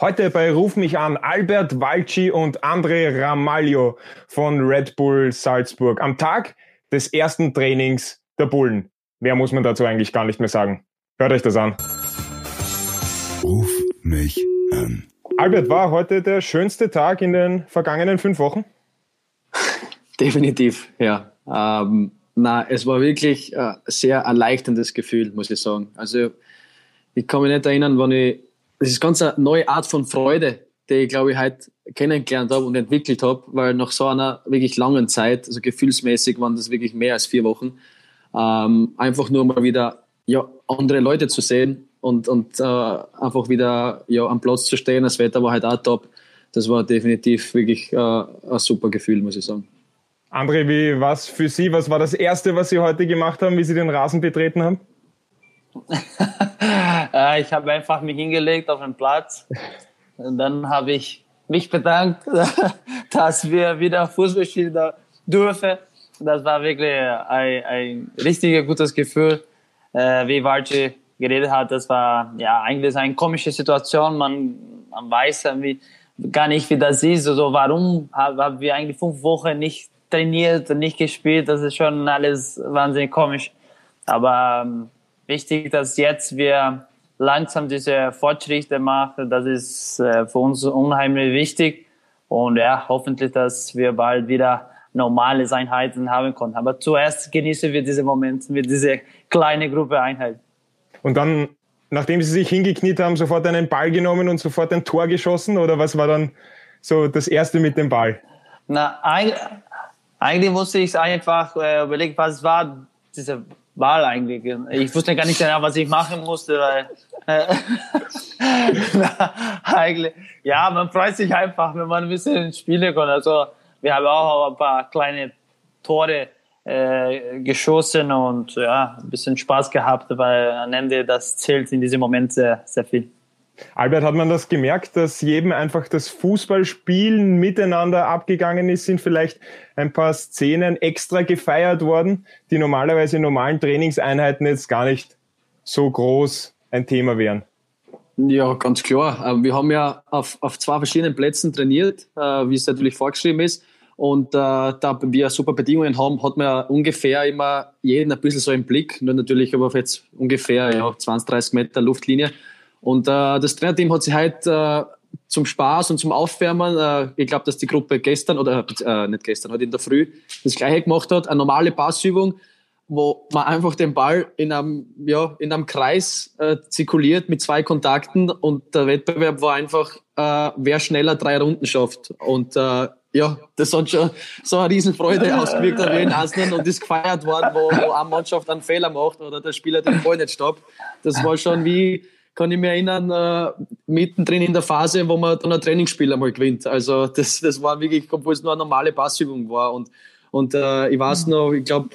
Heute bei Ruf mich an Albert Walci und André Ramaglio von Red Bull Salzburg am Tag des ersten Trainings der Bullen. Mehr muss man dazu eigentlich gar nicht mehr sagen. Hört euch das an. Ruf mich an. Albert, war heute der schönste Tag in den vergangenen fünf Wochen? Definitiv, ja. Ähm, na, es war wirklich ein äh, sehr erleichterndes Gefühl, muss ich sagen. Also ich kann mich nicht erinnern, wann ich das ist ganz eine neue Art von Freude, die ich glaube ich heute kennengelernt habe und entwickelt habe, weil nach so einer wirklich langen Zeit, also gefühlsmäßig waren das wirklich mehr als vier Wochen, ähm, einfach nur mal wieder ja, andere Leute zu sehen und, und äh, einfach wieder ja, am Platz zu stehen. Das Wetter war halt auch top. Das war definitiv wirklich äh, ein super Gefühl, muss ich sagen. André, wie war für Sie? Was war das Erste, was Sie heute gemacht haben, wie Sie den Rasen betreten haben? Äh, ich habe einfach mich hingelegt auf den Platz. Und dann habe ich mich bedankt, dass wir wieder Fußball spielen dürfen. Das war wirklich ein, ein richtig gutes Gefühl. Äh, wie Walci geredet hat, das war ja eigentlich eine komische Situation. Man, man weiß wie, gar nicht, wie das ist. Also warum haben wir eigentlich fünf Wochen nicht trainiert und nicht gespielt? Das ist schon alles wahnsinnig komisch. Aber ähm, wichtig, dass jetzt wir langsam diese Fortschritte machen. Das ist äh, für uns unheimlich wichtig. Und ja, hoffentlich, dass wir bald wieder normale Einheiten haben können. Aber zuerst genießen wir diese Momente mit dieser kleinen Gruppe Einheit. Und dann, nachdem Sie sich hingekniet haben, sofort einen Ball genommen und sofort ein Tor geschossen? Oder was war dann so das erste mit dem Ball? Na, eigentlich musste ich einfach äh, überlegen, was war diese Wahl eigentlich. Ich wusste gar nicht genau, was ich machen musste, weil äh, eigentlich, ja, man freut sich einfach, wenn man ein bisschen spielen kann. Also wir haben auch ein paar kleine Tore äh, geschossen und ja, ein bisschen Spaß gehabt, weil am Ende das zählt in diesem Moment sehr, sehr viel. Albert, hat man das gemerkt, dass jedem einfach das Fußballspielen miteinander abgegangen ist? Sind vielleicht ein paar Szenen extra gefeiert worden, die normalerweise in normalen Trainingseinheiten jetzt gar nicht so groß ein Thema wären? Ja, ganz klar. Ähm, wir haben ja auf, auf zwei verschiedenen Plätzen trainiert, äh, wie es natürlich vorgeschrieben ist. Und äh, da wir super Bedingungen haben, hat man ja ungefähr immer jeden ein bisschen so im Blick. Nur natürlich aber auf jetzt ungefähr ja, 20, 30 Meter Luftlinie. Und äh, das Trainerteam hat sich heute äh, zum Spaß und zum Aufwärmen, äh, ich glaube, dass die Gruppe gestern oder äh, nicht gestern, heute in der Früh das gleiche gemacht hat, eine normale Passübung, wo man einfach den Ball in einem, ja, in einem Kreis äh, zirkuliert mit zwei Kontakten und der Wettbewerb war einfach, äh, wer schneller drei Runden schafft. Und äh, ja, das hat schon so eine Riesenfreude ausgewirkt auf jeden Einzelnen und ist gefeiert worden, wo, wo eine Mannschaft einen Fehler macht oder der Spieler den Ball nicht stoppt. Das war schon wie, kann ich mich erinnern, äh, mittendrin in der Phase, wo man dann ein Trainingsspiel einmal gewinnt. Also das, das war wirklich, obwohl es nur eine normale Passübung war. Und, und äh, ich weiß noch, ich glaube,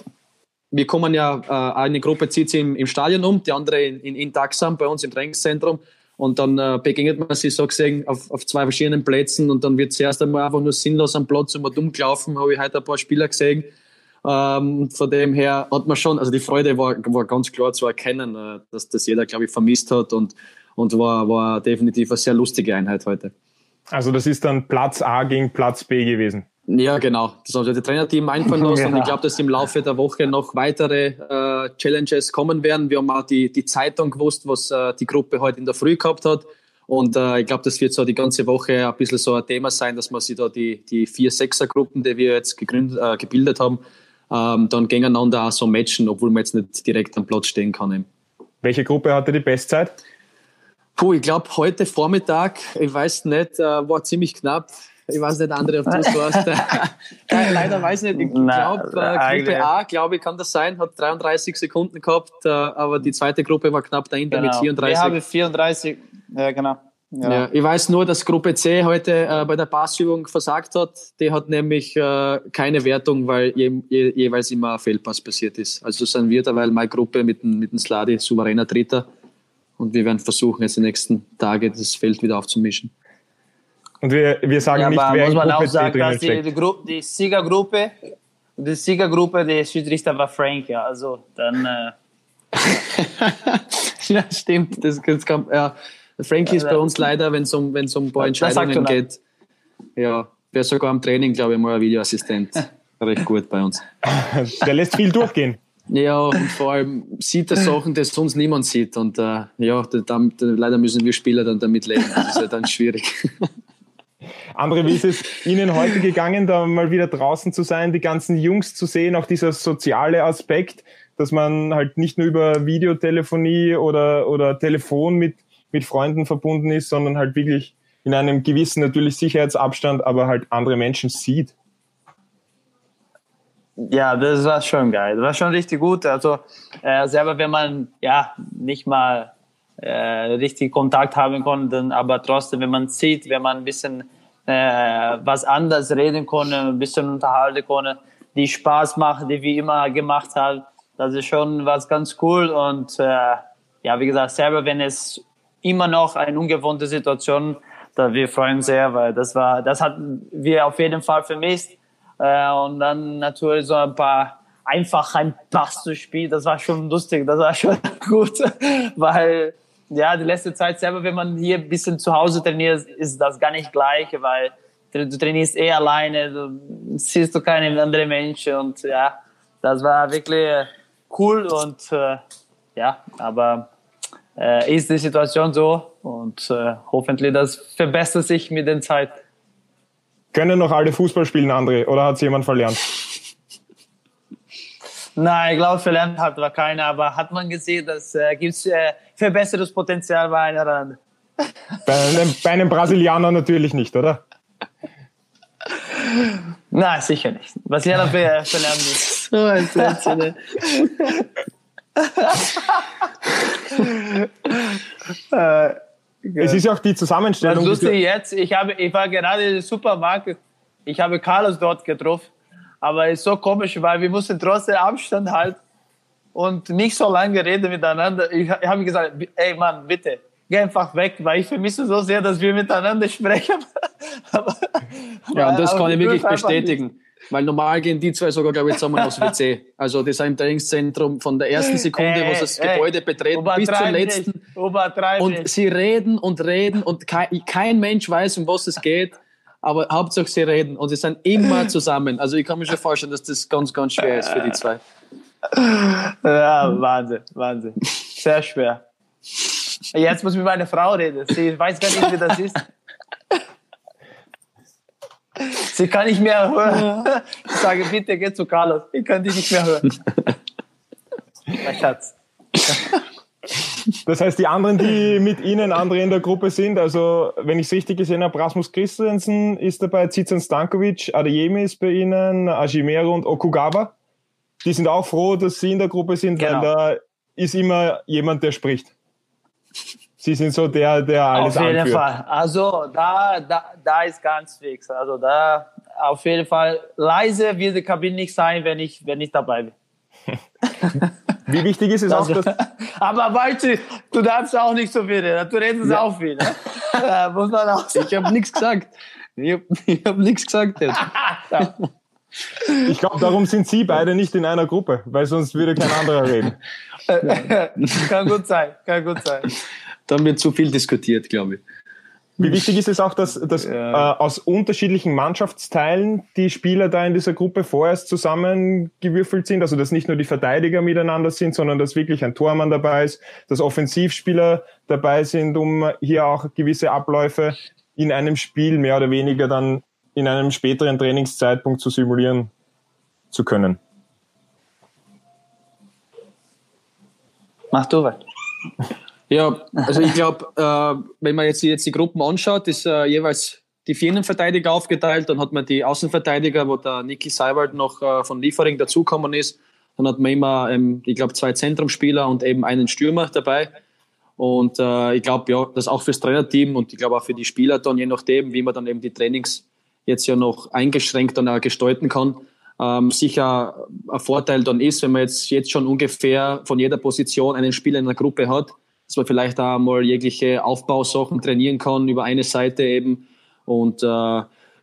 wir kommen ja, äh, eine Gruppe zieht sich im, im Stadion um, die andere in, in, in Daxam bei uns im Trainingszentrum. Und dann äh, begegnet man sich so gesehen auf, auf zwei verschiedenen Plätzen und dann wird zuerst einmal einfach nur sinnlos am Platz immer dumm gelaufen. Habe ich heute ein paar Spieler gesehen, ähm, von dem her hat man schon, also die Freude war, war ganz klar zu erkennen, äh, dass das jeder, glaube ich, vermisst hat und, und war, war definitiv eine sehr lustige Einheit heute. Also das ist dann Platz A gegen Platz B gewesen. Ja, genau. Das haben sich die Trainerteam einfallen lassen ja. und ich glaube, dass im Laufe der Woche noch weitere äh, Challenges kommen werden. Wir haben auch die, die Zeitung gewusst, was äh, die Gruppe heute in der Früh gehabt hat. Und äh, ich glaube, das wird so die ganze Woche ein bisschen so ein Thema sein, dass man sich da die, die vier Sechser-Gruppen, die wir jetzt gegründet, äh, gebildet haben, ähm, dann gegeneinander auch so matchen, obwohl man jetzt nicht direkt am Platz stehen kann. Eben. Welche Gruppe hatte die Bestzeit? Puh, ich glaube heute Vormittag, ich weiß nicht, äh, war ziemlich knapp. Ich weiß nicht, André, ob du es warst. Leider weiß ich nicht. Ich glaube, äh, Gruppe A, glaube ich, kann das sein, hat 33 Sekunden gehabt, äh, aber die zweite Gruppe war knapp dahinter genau. mit 34. Ich habe 34, ja genau. Ja. ja. ich weiß nur, dass Gruppe C heute äh, bei der Passübung versagt hat. Die hat nämlich äh, keine Wertung, weil je, je, jeweils immer ein Fehlpass passiert ist. Also sind wir da, weil meine Gruppe mit dem, mit dem Sladi souveräner Dritter. Und wir werden versuchen, jetzt die nächsten Tage das Feld wieder aufzumischen. Und wir, wir sagen ja, nicht, wer muss man Gruppe auch sagen, dass die, die, Gruppe, die Siegergruppe, die Siegergruppe, der Schiedsrichter war Frank, ja. Also dann. Äh ja, stimmt. Das, das kann, ja Frankie ist bei uns leider, wenn es um, wenn's um ein paar Entscheidungen geht, ja, wäre sogar am Training, glaube ich, mal ein Videoassistent. Recht gut bei uns. Der lässt viel durchgehen. Ja, und vor allem sieht er Sachen, die sonst niemand sieht. Und äh, ja, da, da, leider müssen wir Spieler dann damit leben. Das ist ja dann schwierig. André, wie ist es Ihnen heute gegangen, da mal wieder draußen zu sein, die ganzen Jungs zu sehen, auch dieser soziale Aspekt, dass man halt nicht nur über Videotelefonie oder, oder Telefon mit, mit Freunden verbunden ist, sondern halt wirklich in einem gewissen natürlich Sicherheitsabstand, aber halt andere Menschen sieht? Ja, das war schon geil. Das war schon richtig gut. Also äh, selber, wenn man ja nicht mal äh, richtig Kontakt haben konnte, aber trotzdem, wenn man sieht, wenn man ein bisschen äh, was anderes reden konnte, ein bisschen unterhalten konnte, die Spaß macht, die wir immer gemacht haben, das ist schon was ganz cool. Und äh, ja, wie gesagt, selber, wenn es immer noch eine ungewohnte Situation, da wir freuen sehr, weil das war, das hatten wir auf jeden Fall vermisst. Äh, und dann natürlich so ein paar einfach ein Pass zu spielen, das war schon lustig, das war schon gut, weil ja, die letzte Zeit selber, wenn man hier ein bisschen zu Hause trainiert, ist das gar nicht gleich, weil du trainierst eh alleine, du siehst du keine anderen Menschen. Und ja, das war wirklich cool und äh, ja, aber äh, ist die Situation so und äh, hoffentlich das verbessert sich mit der Zeit. Können noch alle Fußball spielen, André, oder hat es jemand verlernt? Nein, ich glaube, verlernt hat war keiner, aber hat man gesehen, dass äh, gibt es äh, Verbesserungspotenzial bei einer Rand. Bei einem, bei einem Brasilianer natürlich nicht, oder? Nein, sicher nicht. Brasilianer ver verlernen nicht. So ein. äh, es ist ja auch die Zusammenstellung. Was lustig jetzt, ich, habe, ich war gerade in der Supermarkt, ich habe Carlos dort getroffen, aber es ist so komisch, weil wir mussten trotzdem Abstand halten und nicht so lange reden miteinander. Ich, ich habe gesagt, ey Mann, bitte, geh einfach weg, weil ich vermisse so sehr, dass wir miteinander sprechen. aber, ja, und das kann ich wirklich bestätigen. Weil normal gehen die zwei sogar, glaube ich, zusammen aufs WC. Also die sind im Trainingszentrum von der ersten Sekunde, wo sie das ey, Gebäude betreten, bis zur letzten. Und sie reden und reden und kein, kein Mensch weiß, um was es geht. Aber Hauptsache sie reden und sie sind immer zusammen. Also ich kann mir schon vorstellen, dass das ganz, ganz schwer ist für die zwei. Ja, Wahnsinn, Wahnsinn. Sehr schwer. Jetzt muss ich mit meiner Frau reden. Sie weiß gar nicht, wie das ist. Sie kann nicht mehr hören. Ich sage, bitte geh zu Carlos. Ich kann dich nicht mehr hören. Mein Schatz. Das heißt, die anderen, die mit Ihnen, andere in der Gruppe sind, also wenn ich es richtig gesehen habe, Rasmus Christensen ist dabei, Zizan Stankovic, Adeyemi ist bei Ihnen, Ajimero und Okugawa. Die sind auch froh, dass Sie in der Gruppe sind, genau. weil da ist immer jemand, der spricht. Sie sind so der, der alles Auf jeden anführt. Fall. Also da, da, da ist ganz fix. Also da auf jeden Fall leise wird die Kabine nicht sein, wenn ich, wenn ich dabei bin. Wie wichtig ist es also, auch, dass Aber weißt du, du darfst auch nicht so viel reden. Du redest ja. auch viel. Ne? ja, muss man auch sagen. Ich habe nichts gesagt. Ich habe hab nichts gesagt jetzt. Ich glaube, darum sind Sie beide nicht in einer Gruppe, weil sonst würde kein anderer reden. kann gut sein, kann gut sein da wird zu viel diskutiert, glaube ich. Wie wichtig ist es auch, dass, dass ja. äh, aus unterschiedlichen Mannschaftsteilen die Spieler da in dieser Gruppe vorerst zusammengewürfelt sind? Also dass nicht nur die Verteidiger miteinander sind, sondern dass wirklich ein Tormann dabei ist, dass Offensivspieler dabei sind, um hier auch gewisse Abläufe in einem Spiel mehr oder weniger dann in einem späteren Trainingszeitpunkt zu simulieren zu können. Mach du was. Ja, also ich glaube, äh, wenn man jetzt, jetzt die Gruppen anschaut, ist äh, jeweils die vier Innenverteidiger aufgeteilt, dann hat man die Außenverteidiger, wo der Niki Seiwald noch äh, von Liefering dazugekommen ist. Dann hat man immer, ähm, ich glaube, zwei Zentrumspieler und eben einen Stürmer dabei. Und äh, ich glaube, ja, das auch fürs Trainerteam und ich glaube auch für die Spieler dann, je nachdem, wie man dann eben die Trainings jetzt ja noch eingeschränkt dann auch gestalten kann, ähm, sicher ein Vorteil dann ist, wenn man jetzt, jetzt schon ungefähr von jeder Position einen Spieler in der Gruppe hat, dass man vielleicht auch mal jegliche Aufbausachen trainieren kann über eine Seite eben. Und äh,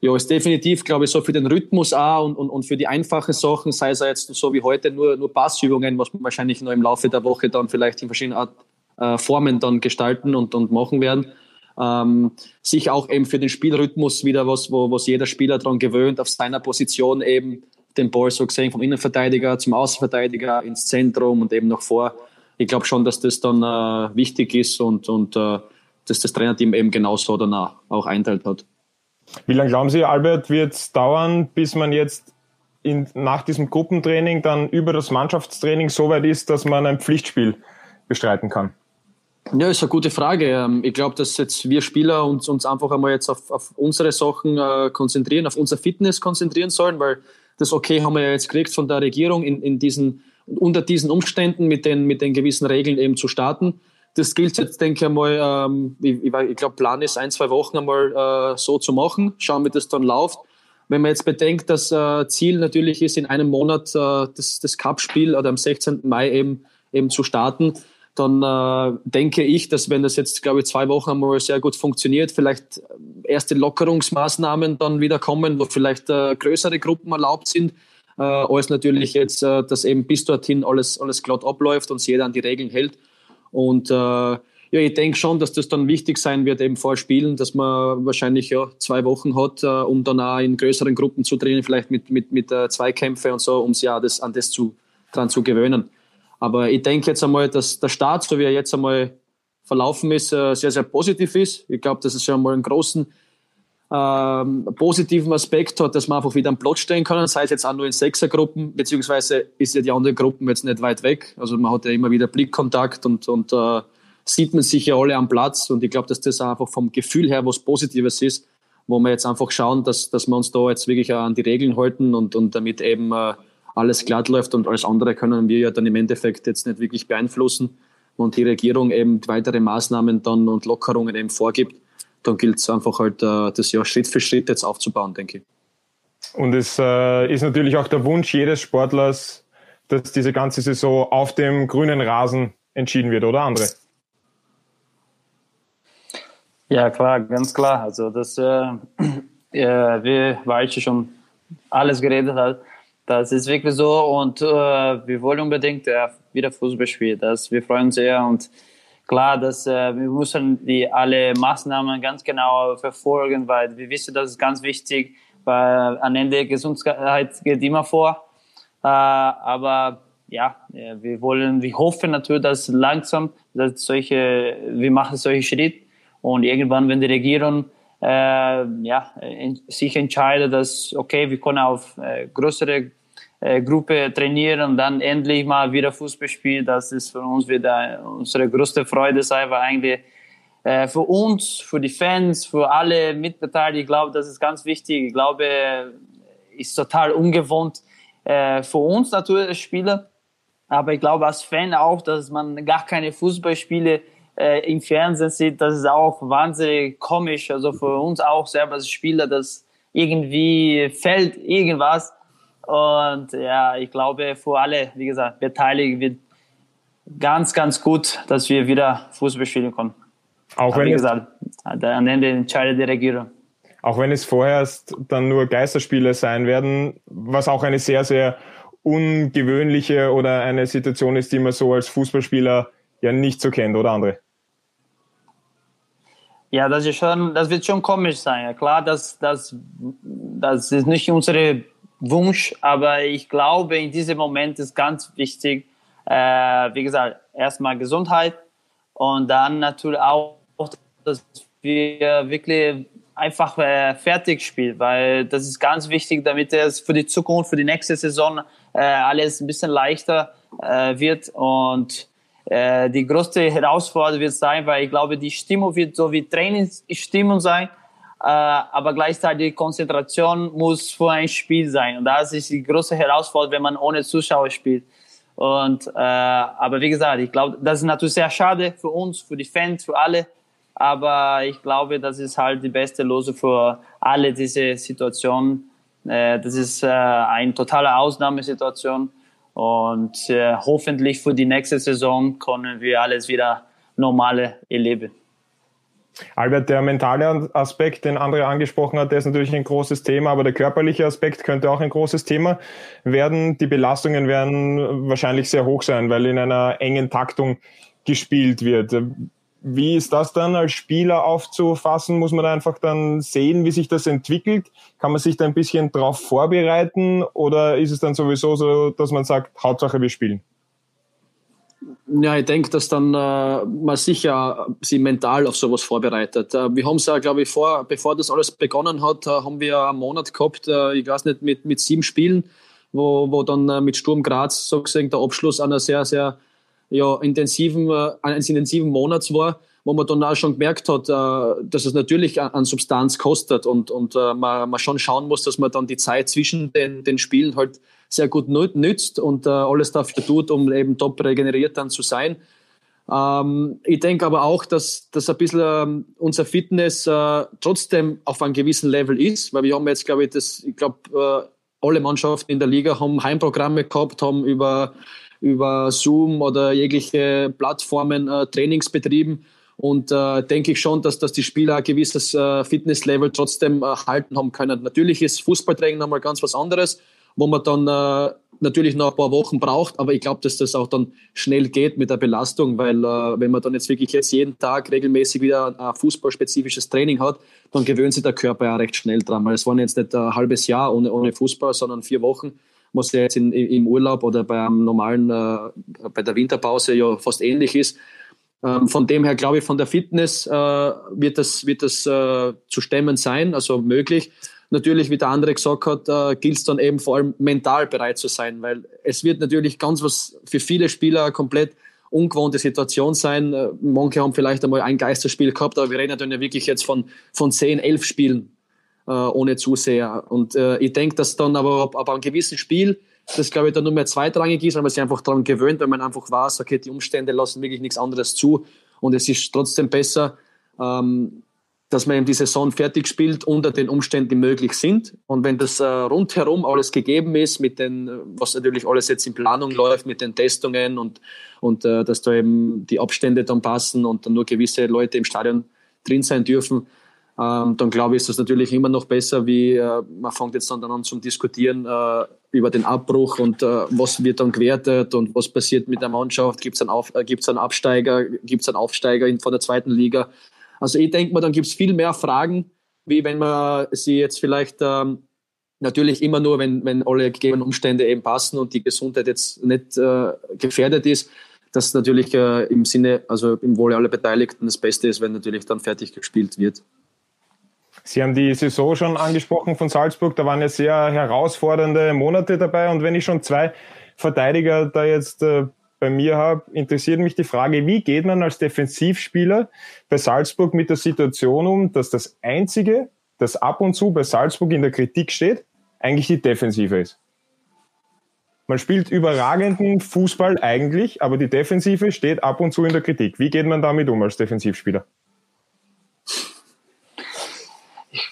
ja, ist definitiv, glaube ich, so für den Rhythmus auch und, und, und für die einfachen Sachen, sei es jetzt so wie heute nur, nur Passübungen, was man wahrscheinlich noch im Laufe der Woche dann vielleicht in verschiedenen Art, äh, Formen dann gestalten und, und machen werden. Ähm, sich auch eben für den Spielrhythmus wieder was, wo was jeder Spieler daran gewöhnt, auf seiner Position eben den Ball so gesehen vom Innenverteidiger zum Außenverteidiger ins Zentrum und eben noch vor. Ich glaube schon, dass das dann äh, wichtig ist und, und äh, dass das Trainerteam eben genauso dann auch einteilt hat. Wie lange glauben Sie, Albert, wird es dauern, bis man jetzt in, nach diesem Gruppentraining dann über das Mannschaftstraining so weit ist, dass man ein Pflichtspiel bestreiten kann? Ja, ist eine gute Frage. Ähm, ich glaube, dass jetzt wir Spieler uns, uns einfach einmal jetzt auf, auf unsere Sachen äh, konzentrieren, auf unser Fitness konzentrieren sollen, weil das Okay haben wir ja jetzt gekriegt von der Regierung in, in diesen, unter diesen Umständen mit den, mit den gewissen Regeln eben zu starten. Das gilt jetzt, denke ich einmal, ähm, ich, ich glaube, Plan ist ein, zwei Wochen einmal äh, so zu machen, schauen, wie das dann läuft. Wenn man jetzt bedenkt, dass äh, Ziel natürlich ist, in einem Monat äh, das, das Cup-Spiel oder am 16. Mai eben, eben zu starten, dann äh, denke ich, dass wenn das jetzt, glaube ich, zwei Wochen einmal sehr gut funktioniert, vielleicht erste Lockerungsmaßnahmen dann wieder kommen, wo vielleicht äh, größere Gruppen erlaubt sind, äh, als natürlich jetzt, äh, dass eben bis dorthin alles, alles glatt abläuft und sich jeder an die Regeln hält. Und äh, ja, ich denke schon, dass das dann wichtig sein wird, eben vor Spielen, dass man wahrscheinlich ja zwei Wochen hat, äh, um dann auch in größeren Gruppen zu trainieren, vielleicht mit, mit, mit äh, Zweikämpfe und so, um sich ja das, an das zu, dran zu gewöhnen. Aber ich denke jetzt einmal, dass der Start, so wie er jetzt einmal verlaufen ist, äh, sehr, sehr positiv ist. Ich glaube, dass es schon mal einen großen ähm, positiven Aspekt hat, dass man einfach wieder am Platz stehen kann, sei es jetzt auch nur in Sechsergruppen, beziehungsweise ist ja die andere Gruppen jetzt nicht weit weg. Also man hat ja immer wieder Blickkontakt und, und äh, sieht man sich ja alle am Platz und ich glaube, dass das einfach vom Gefühl her was Positives ist, wo wir jetzt einfach schauen, dass, dass wir uns da jetzt wirklich auch an die Regeln halten und, und damit eben äh, alles glatt läuft und alles andere können wir ja dann im Endeffekt jetzt nicht wirklich beeinflussen und die Regierung eben weitere Maßnahmen dann und Lockerungen eben vorgibt, dann gilt es einfach halt, äh, das ja Schritt für Schritt jetzt aufzubauen, denke ich. Und es äh, ist natürlich auch der Wunsch jedes Sportlers, dass diese ganze Saison auf dem grünen Rasen entschieden wird, oder andere? Ja, klar, ganz klar. Also, das, äh, äh, wie Walche schon alles geredet hat, das ist wirklich so und äh, wir wollen unbedingt äh, wieder Fußball spielen. Das, wir freuen uns sehr und klar, dass äh, wir müssen die alle Maßnahmen ganz genau verfolgen, weil wir wissen, das ist ganz wichtig, weil am Ende Gesundheit geht immer vor. Äh, aber ja, wir wollen, wir hoffen natürlich, dass langsam, dass solche, wir machen solche Schritte und irgendwann, wenn die Regierung äh, ja, sich entscheidet, dass, okay, wir können auf äh, größere äh, Gruppe trainieren und dann endlich mal wieder Fußball spielen, das ist für uns wieder unsere größte Freude sein, weil eigentlich äh, für uns, für die Fans, für alle Mitbeteiligten, ich glaube, das ist ganz wichtig. Ich glaube, ist total ungewohnt äh, für uns natürlich Spieler, aber ich glaube als Fan auch, dass man gar keine Fußballspiele äh, im Fernsehen sieht, das ist auch wahnsinnig komisch. Also für uns auch selber als Spieler, dass irgendwie fällt irgendwas. Und ja, ich glaube, für alle, wie gesagt, Beteiligten wird ganz, ganz gut, dass wir wieder Fußball spielen können. Auch wenn wie gesagt, am Ende entscheidet die Regierung. Auch wenn es vorerst dann nur Geisterspiele sein werden, was auch eine sehr, sehr ungewöhnliche oder eine Situation ist, die man so als Fußballspieler ja nicht so kennt, oder André? Ja, das ist schon, das wird schon komisch sein. Ja, klar, das, das, das ist nicht unser Wunsch, aber ich glaube, in diesem Moment ist ganz wichtig, äh, wie gesagt, erstmal Gesundheit und dann natürlich auch, dass wir wirklich einfach äh, fertig spielen, weil das ist ganz wichtig, damit es für die Zukunft, für die nächste Saison äh, alles ein bisschen leichter äh, wird und äh, die größte Herausforderung wird sein, weil ich glaube, die Stimmung wird so wie Trainingsstimmung sein, aber gleichzeitig Konzentration muss für ein Spiel sein. Und das ist die große Herausforderung, wenn man ohne Zuschauer spielt. Und äh, aber wie gesagt, ich glaube, das ist natürlich sehr schade für uns, für die Fans, für alle. Aber ich glaube, das ist halt die beste Lose für alle diese Situationen. Äh, das ist äh, eine totale Ausnahmesituation. Und äh, hoffentlich für die nächste Saison können wir alles wieder normale erleben. Albert, der mentale Aspekt, den André angesprochen hat, der ist natürlich ein großes Thema, aber der körperliche Aspekt könnte auch ein großes Thema werden. Die Belastungen werden wahrscheinlich sehr hoch sein, weil in einer engen Taktung gespielt wird. Wie ist das dann als Spieler aufzufassen? Muss man einfach dann sehen, wie sich das entwickelt? Kann man sich da ein bisschen drauf vorbereiten oder ist es dann sowieso so, dass man sagt, Hauptsache wir spielen? Ja, ich denke, dass dann äh, man sicher sie mental auf sowas vorbereitet. Äh, wir haben es ja, glaube ich, vor, bevor das alles begonnen hat, äh, haben wir einen Monat gehabt, äh, ich weiß nicht, mit, mit sieben Spielen, wo, wo dann äh, mit Sturm Graz sozusagen der Abschluss einer sehr, sehr ja, intensiven, äh, eines intensiven Monats war, wo man dann auch schon gemerkt hat, dass es natürlich an Substanz kostet und, und man, man schon schauen muss, dass man dann die Zeit zwischen den, den Spielen halt sehr gut nützt und alles dafür tut, um eben top regeneriert dann zu sein. Ähm, ich denke aber auch, dass, dass ein bisschen ähm, unser Fitness äh, trotzdem auf einem gewissen Level ist, weil wir haben jetzt, glaube ich, das, ich glaube, äh, alle Mannschaften in der Liga haben Heimprogramme gehabt, haben über über Zoom oder jegliche Plattformen äh, Trainings betrieben. Und äh, denke ich schon, dass, dass die Spieler ein gewisses äh, Fitnesslevel trotzdem äh, halten haben können. Natürlich ist Fußballtraining nochmal ganz was anderes, wo man dann äh, natürlich noch ein paar Wochen braucht, aber ich glaube, dass das auch dann schnell geht mit der Belastung, weil äh, wenn man dann jetzt wirklich jetzt jeden Tag regelmäßig wieder ein fußballspezifisches Training hat, dann gewöhnt sich der Körper ja recht schnell dran, weil es waren jetzt nicht ein halbes Jahr ohne, ohne Fußball, sondern vier Wochen was ja jetzt in, im Urlaub oder beim normalen, äh, bei der Winterpause ja fast ähnlich ist. Ähm, von dem her glaube ich, von der Fitness äh, wird das, wird das äh, zu stemmen sein, also möglich. Natürlich, wie der andere gesagt hat, äh, gilt es dann eben vor allem mental bereit zu sein, weil es wird natürlich ganz was für viele Spieler komplett ungewohnte Situation sein. Äh, manche haben vielleicht einmal ein Geisterspiel gehabt, aber wir reden dann ja wirklich jetzt von, von zehn, elf Spielen äh, ohne Zuseher. Und äh, ich denke, dass dann aber ab, ab einem gewissen Spiel, das glaube ich dann nur mehr zweitrangig ist, weil man sich einfach daran gewöhnt, weil man einfach weiß, okay, die Umstände lassen wirklich nichts anderes zu und es ist trotzdem besser, ähm, dass man eben die Saison fertig spielt unter den Umständen, die möglich sind. Und wenn das äh, rundherum alles gegeben ist, mit den, was natürlich alles jetzt in Planung läuft, mit den Testungen und, und äh, dass da eben die Abstände dann passen und dann nur gewisse Leute im Stadion drin sein dürfen, ähm, dann glaube ich, ist das natürlich immer noch besser, wie äh, man fängt jetzt dann an zum Diskutieren äh, über den Abbruch und äh, was wird dann gewertet und was passiert mit der Mannschaft, gibt es einen, Auf, äh, einen Absteiger, gibt es einen Aufsteiger in, von der zweiten Liga. Also ich denke mal, dann gibt es viel mehr Fragen, wie wenn man sie jetzt vielleicht ähm, natürlich immer nur, wenn, wenn alle gegebenen Umstände eben passen und die Gesundheit jetzt nicht äh, gefährdet ist, dass natürlich äh, im Sinne, also im Wohle aller Beteiligten das Beste ist, wenn natürlich dann fertig gespielt wird. Sie haben die Saison schon angesprochen von Salzburg. Da waren ja sehr herausfordernde Monate dabei. Und wenn ich schon zwei Verteidiger da jetzt äh, bei mir habe, interessiert mich die Frage, wie geht man als Defensivspieler bei Salzburg mit der Situation um, dass das Einzige, das ab und zu bei Salzburg in der Kritik steht, eigentlich die Defensive ist? Man spielt überragenden Fußball eigentlich, aber die Defensive steht ab und zu in der Kritik. Wie geht man damit um als Defensivspieler?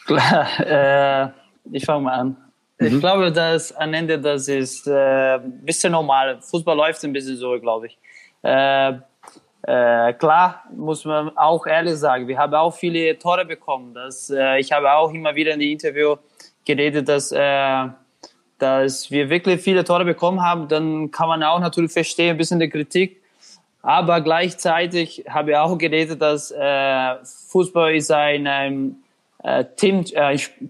äh, ich fange mal an. Mhm. Ich glaube, dass am Ende das ist äh, ein bisschen normal. Fußball läuft ein bisschen so, glaube ich. Äh, äh, klar muss man auch ehrlich sagen, wir haben auch viele Tore bekommen. Das, äh, ich habe auch immer wieder in die Interview geredet, dass, äh, dass wir wirklich viele Tore bekommen haben. Dann kann man auch natürlich verstehen, ein bisschen die Kritik. Aber gleichzeitig habe ich auch geredet, dass äh, Fußball ist ein, ein Team,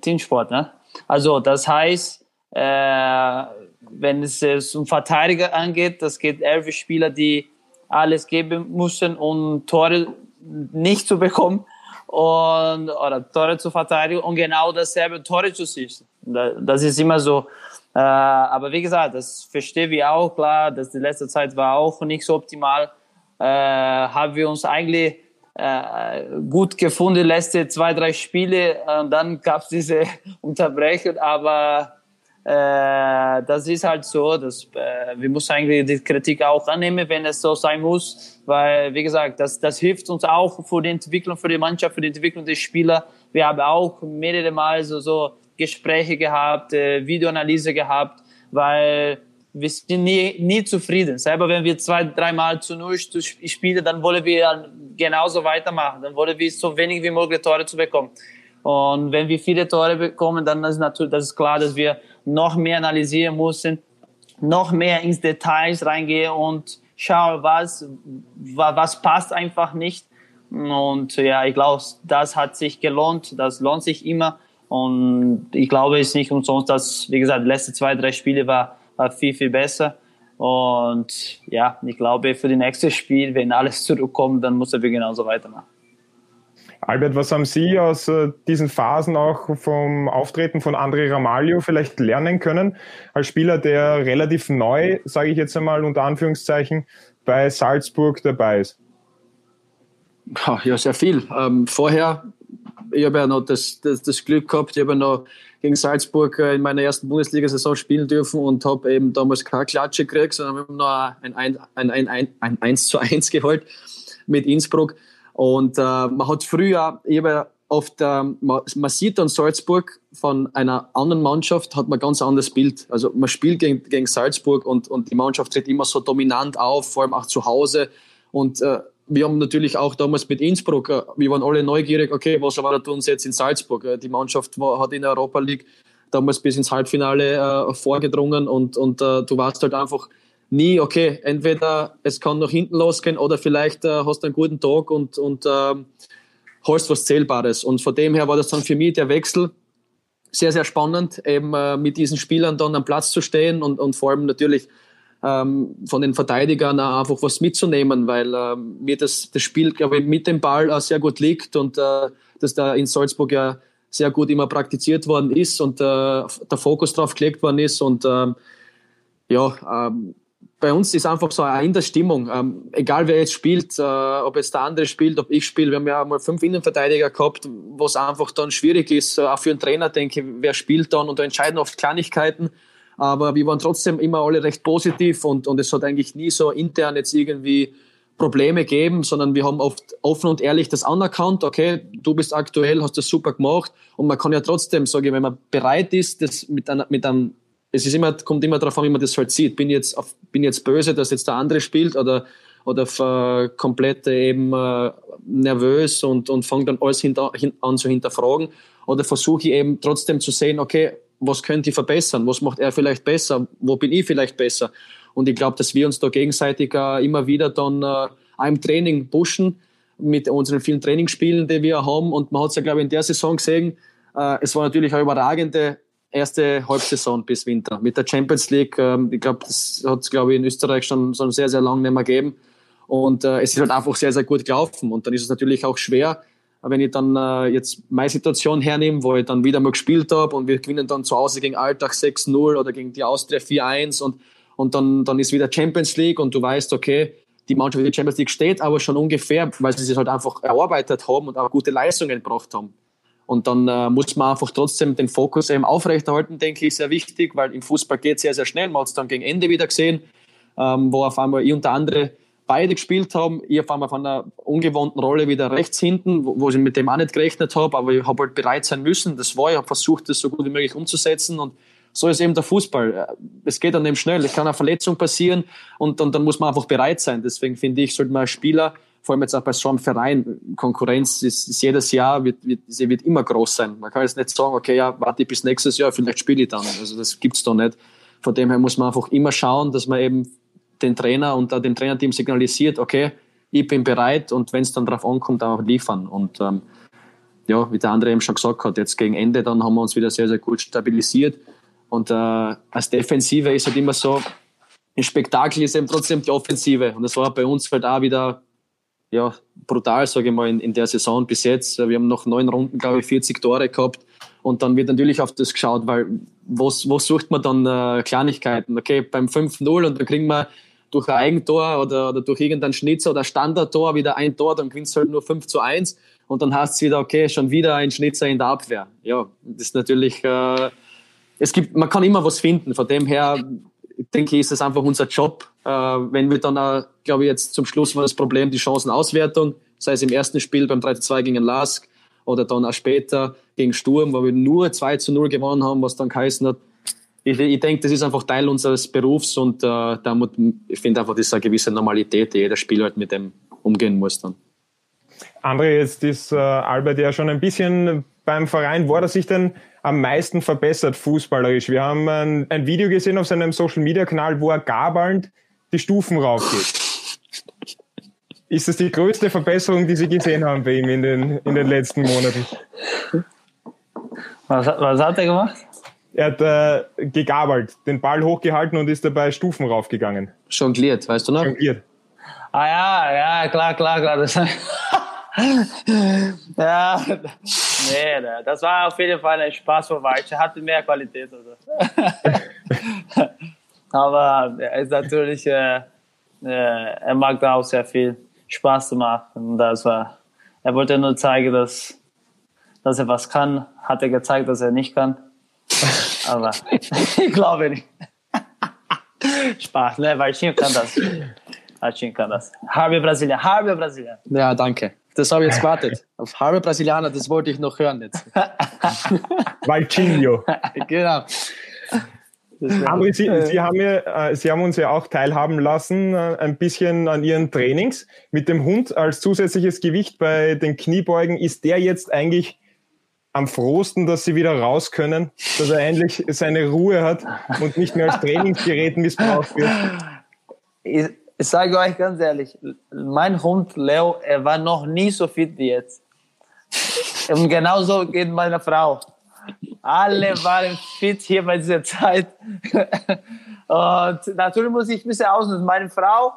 Teamsport. Ne? Also das heißt, äh, wenn es, es um Verteidiger angeht, das geht elf Spieler, die alles geben müssen, um Tore nicht zu bekommen und oder Tore zu verteidigen und genau dasselbe Tore zu schießen. Das ist immer so. Äh, aber wie gesagt, das verstehen wir auch klar, dass die letzte Zeit war auch nicht so optimal. Äh, haben wir uns eigentlich äh, gut gefunden, letzte zwei, drei Spiele. Und dann gab es diese Unterbrechung, aber äh, das ist halt so, dass äh, wir müssen eigentlich die Kritik auch annehmen, wenn es so sein muss, weil wie gesagt, das, das hilft uns auch für die Entwicklung, für die Mannschaft, für die Entwicklung der Spieler. Wir haben auch mehrere Mal so, so Gespräche gehabt, äh, Videoanalyse gehabt, weil wir sind nie, nie zufrieden. Selber wenn wir zwei, dreimal zu null spielen, dann wollen wir genauso weitermachen. Dann wollen wir so wenig wie möglich Tore zu bekommen. Und wenn wir viele Tore bekommen, dann ist natürlich das ist klar, dass wir noch mehr analysieren müssen, noch mehr ins Details reingehen und schaue, was, was passt einfach nicht. Und ja, ich glaube, das hat sich gelohnt, das lohnt sich immer. Und ich glaube, es ist nicht umsonst, dass, wie gesagt, die letzten zwei, drei Spiele war viel, viel besser. Und ja, ich glaube, für das nächste Spiel, wenn alles zurückkommt, dann muss er genauso weitermachen. Albert, was haben Sie aus äh, diesen Phasen auch vom Auftreten von André Ramalho vielleicht lernen können? Als Spieler, der relativ neu, sage ich jetzt einmal unter Anführungszeichen, bei Salzburg dabei ist. Ja, sehr viel. Ähm, vorher, ich habe ja noch das, das, das Glück gehabt, ich habe ja noch gegen Salzburg äh, in meiner ersten Bundesliga-Saison spielen dürfen und habe eben damals keine Klatsche gekriegt, sondern wir haben noch ein, ein, ein, ein, ein, ein 1 zu 1 geholt mit Innsbruck. Und äh, man hat früher, habe oft, äh, man, man sieht dann Salzburg von einer anderen Mannschaft, hat man ein ganz anderes Bild. Also man spielt gegen, gegen Salzburg und, und die Mannschaft tritt immer so dominant auf, vor allem auch zu Hause. Und äh, wir haben natürlich auch damals mit Innsbruck, äh, wir waren alle neugierig, okay, was erwartet uns jetzt in Salzburg? Äh, die Mannschaft war, hat in der Europa League damals bis ins Halbfinale äh, vorgedrungen und, und äh, du warst halt einfach nie, okay, entweder es kann nach hinten losgehen oder vielleicht äh, hast du einen guten Tag und, und äh, holst was Zählbares. Und von dem her war das dann für mich der Wechsel sehr, sehr spannend, eben äh, mit diesen Spielern dann am Platz zu stehen und, und vor allem natürlich ähm, von den Verteidigern einfach was mitzunehmen, weil ähm, mir das, das Spiel, glaube ich, mit dem Ball auch sehr gut liegt und äh, dass da in Salzburg ja sehr gut immer praktiziert worden ist und äh, der Fokus drauf gelegt worden ist und ähm, ja, ähm, bei uns ist einfach so eine in der Stimmung. Ähm, egal wer jetzt spielt, äh, ob jetzt der andere spielt, ob ich spiele. Wir haben ja mal fünf Innenverteidiger gehabt, was einfach dann schwierig ist, äh, auch für einen Trainer, denke ich, wer spielt dann und da entscheiden oft Kleinigkeiten. Aber wir waren trotzdem immer alle recht positiv und, und es hat eigentlich nie so intern jetzt irgendwie Probleme gegeben, sondern wir haben oft offen und ehrlich das anerkannt, okay, du bist aktuell, hast das super gemacht und man kann ja trotzdem, sage ich, wenn man bereit ist, das mit, einer, mit einem, es ist immer, kommt immer darauf an, wie man das halt sieht. Bin jetzt, bin jetzt böse, dass jetzt der andere spielt oder, oder äh, komplett eben äh, nervös und, und fange dann alles hinter, hin, an zu hinterfragen oder versuche ich eben trotzdem zu sehen, okay, was könnte ich verbessern, was macht er vielleicht besser, wo bin ich vielleicht besser. Und ich glaube, dass wir uns da gegenseitig äh, immer wieder dann äh, im Training pushen mit unseren vielen Trainingsspielen, die wir haben. Und man hat es ja, glaube ich, in der Saison gesehen. Äh, es war natürlich eine überragende erste Halbsaison bis Winter. Mit der Champions League, ähm, ich glaube, das hat es, glaube ich, in Österreich schon, schon sehr, sehr lange nicht mehr gegeben. Und äh, es ist halt einfach sehr, sehr gut gelaufen. Und dann ist es natürlich auch schwer, wenn ich dann äh, jetzt meine Situation hernehme, wo ich dann wieder mal gespielt habe und wir gewinnen dann zu Hause gegen Alltag 6-0 oder gegen die Austria 4-1 und, und dann, dann ist wieder Champions League und du weißt, okay, die Mannschaft in der Champions League steht aber schon ungefähr, weil sie sich halt einfach erarbeitet haben und auch gute Leistungen gebracht haben. Und dann äh, muss man einfach trotzdem den Fokus eben aufrechterhalten, denke ich, sehr wichtig, weil im Fußball geht sehr, sehr schnell. Man hat es dann gegen Ende wieder gesehen, ähm, wo auf einmal ich unter anderem beide gespielt haben. Ich auf einmal von einer ungewohnten Rolle wieder rechts hinten, wo, wo ich mit dem auch nicht gerechnet habe, aber ich habe halt bereit sein müssen. Das war, ich habe versucht, das so gut wie möglich umzusetzen und so ist eben der Fußball. Es geht dann eben schnell. Es kann eine Verletzung passieren und, und dann muss man einfach bereit sein. Deswegen finde ich, sollte man als Spieler, vor allem jetzt auch bei so einem Verein, Konkurrenz ist, ist jedes Jahr, wird, wird, sie wird immer groß sein. Man kann jetzt nicht sagen, okay, ja, warte bis nächstes Jahr, vielleicht spiele ich dann. Also das gibt's doch nicht. Von dem her muss man einfach immer schauen, dass man eben den Trainer und dem Trainerteam signalisiert, okay, ich bin bereit und wenn es dann darauf ankommt, auch liefern. Und ähm, ja, wie der andere eben schon gesagt hat, jetzt gegen Ende, dann haben wir uns wieder sehr, sehr gut stabilisiert. Und äh, als Defensive ist halt immer so, ein Spektakel ist eben trotzdem die Offensive. Und das war bei uns halt auch wieder ja, brutal, sage ich mal, in, in der Saison bis jetzt. Wir haben noch neun Runden, glaube ich, 40 Tore gehabt. Und dann wird natürlich auf das geschaut, weil wo, wo sucht man dann äh, Kleinigkeiten? Okay, beim 5-0 und dann kriegen wir durch ein Eigentor oder, oder durch irgendein Schnitzer oder Standardtor wieder ein Tor, dann gewinnst du halt nur 5 zu 1 und dann hast du wieder, okay, schon wieder ein Schnitzer in der Abwehr. Ja, das ist natürlich, äh, es gibt, man kann immer was finden. Von dem her, denke ich, ist es einfach unser Job. Äh, wenn wir dann, äh, glaube ich, jetzt zum Schluss war das Problem die Chancenauswertung, sei es im ersten Spiel beim 3-2 gegen Lask oder dann auch später gegen Sturm, wo wir nur 2 zu 0 gewonnen haben, was dann geheißen hat, ich, ich denke, das ist einfach Teil unseres Berufs und äh, da muss, ich finde einfach, das ist eine gewisse Normalität, die jeder Spieler halt mit dem umgehen muss dann. André, jetzt ist äh, Albert ja schon ein bisschen beim Verein. Wo hat er sich denn am meisten verbessert fußballerisch? Wir haben ein, ein Video gesehen auf seinem Social Media Kanal, wo er gabelnd die Stufen raufgeht. ist das die größte Verbesserung, die Sie gesehen haben bei ihm in den, in den letzten Monaten? Was, was hat er gemacht? Er hat äh, gegabelt, den Ball hochgehalten und ist dabei Stufen raufgegangen. Jongliert, weißt du noch? Jongliert. Ah ja, ja, klar, klar, klar. Das, ja, nee, das war auf jeden Fall ein Spaß für Weiche. Hatte mehr Qualität. Also. Aber er ist natürlich, äh, äh, er mag da auch sehr viel Spaß zu machen. Das war, er wollte nur zeigen, dass, dass er was kann. Hat er gezeigt, dass er nicht kann. Aber ich glaube nicht. Spaß, ne? Valtinho kann das. Valtinho kann das. Harvey Brasilianer, Harvey Brasilianer. Ja, danke. Das habe ich jetzt gewartet. Auf Harvey Brasilianer, das wollte ich noch hören jetzt. Valtinho. genau. André, Sie, Sie, haben ja, äh, Sie haben uns ja auch teilhaben lassen, äh, ein bisschen an Ihren Trainings. Mit dem Hund als zusätzliches Gewicht bei den Kniebeugen, ist der jetzt eigentlich am frohsten, dass Sie wieder raus können, dass er endlich seine Ruhe hat und nicht mehr als Trainingsgerät missbraucht wird? Ich, ich sage euch ganz ehrlich, mein Hund Leo, er war noch nie so fit wie jetzt. Und genauso geht meine Frau. Alle waren fit hier bei dieser Zeit. Und natürlich muss ich ein bisschen ausnutzen. Meine Frau,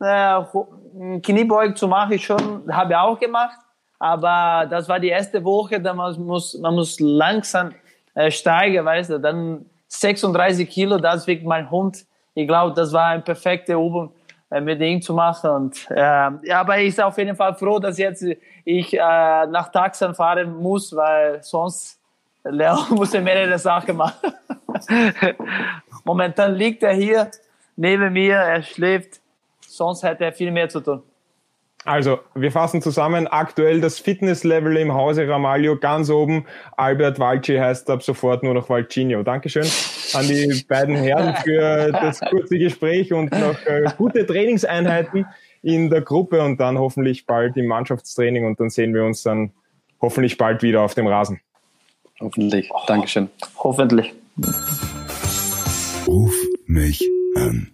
äh, Kniebeugen zu machen, ich schon, habe ich auch gemacht. Aber das war die erste Woche, da man muss, man muss langsam äh, steigen, weißt du. Dann 36 Kilo, das wiegt mein Hund. Ich glaube, das war eine perfekte Übung äh, mit ihm zu machen. Und, äh, ja, aber ich bin auf jeden Fall froh, dass jetzt ich äh, nach Taxan fahren muss, weil sonst Leo muss er mehrere Sachen machen. Momentan liegt er hier neben mir, er schläft. Sonst hätte er viel mehr zu tun. Also, wir fassen zusammen. Aktuell das Fitnesslevel im Hause Ramalho ganz oben. Albert Valci heißt ab sofort nur noch Valcinho. Dankeschön an die beiden Herren für das kurze Gespräch und noch äh, gute Trainingseinheiten in der Gruppe und dann hoffentlich bald im Mannschaftstraining und dann sehen wir uns dann hoffentlich bald wieder auf dem Rasen. Hoffentlich. Dankeschön. Hoffentlich. Ruf mich an.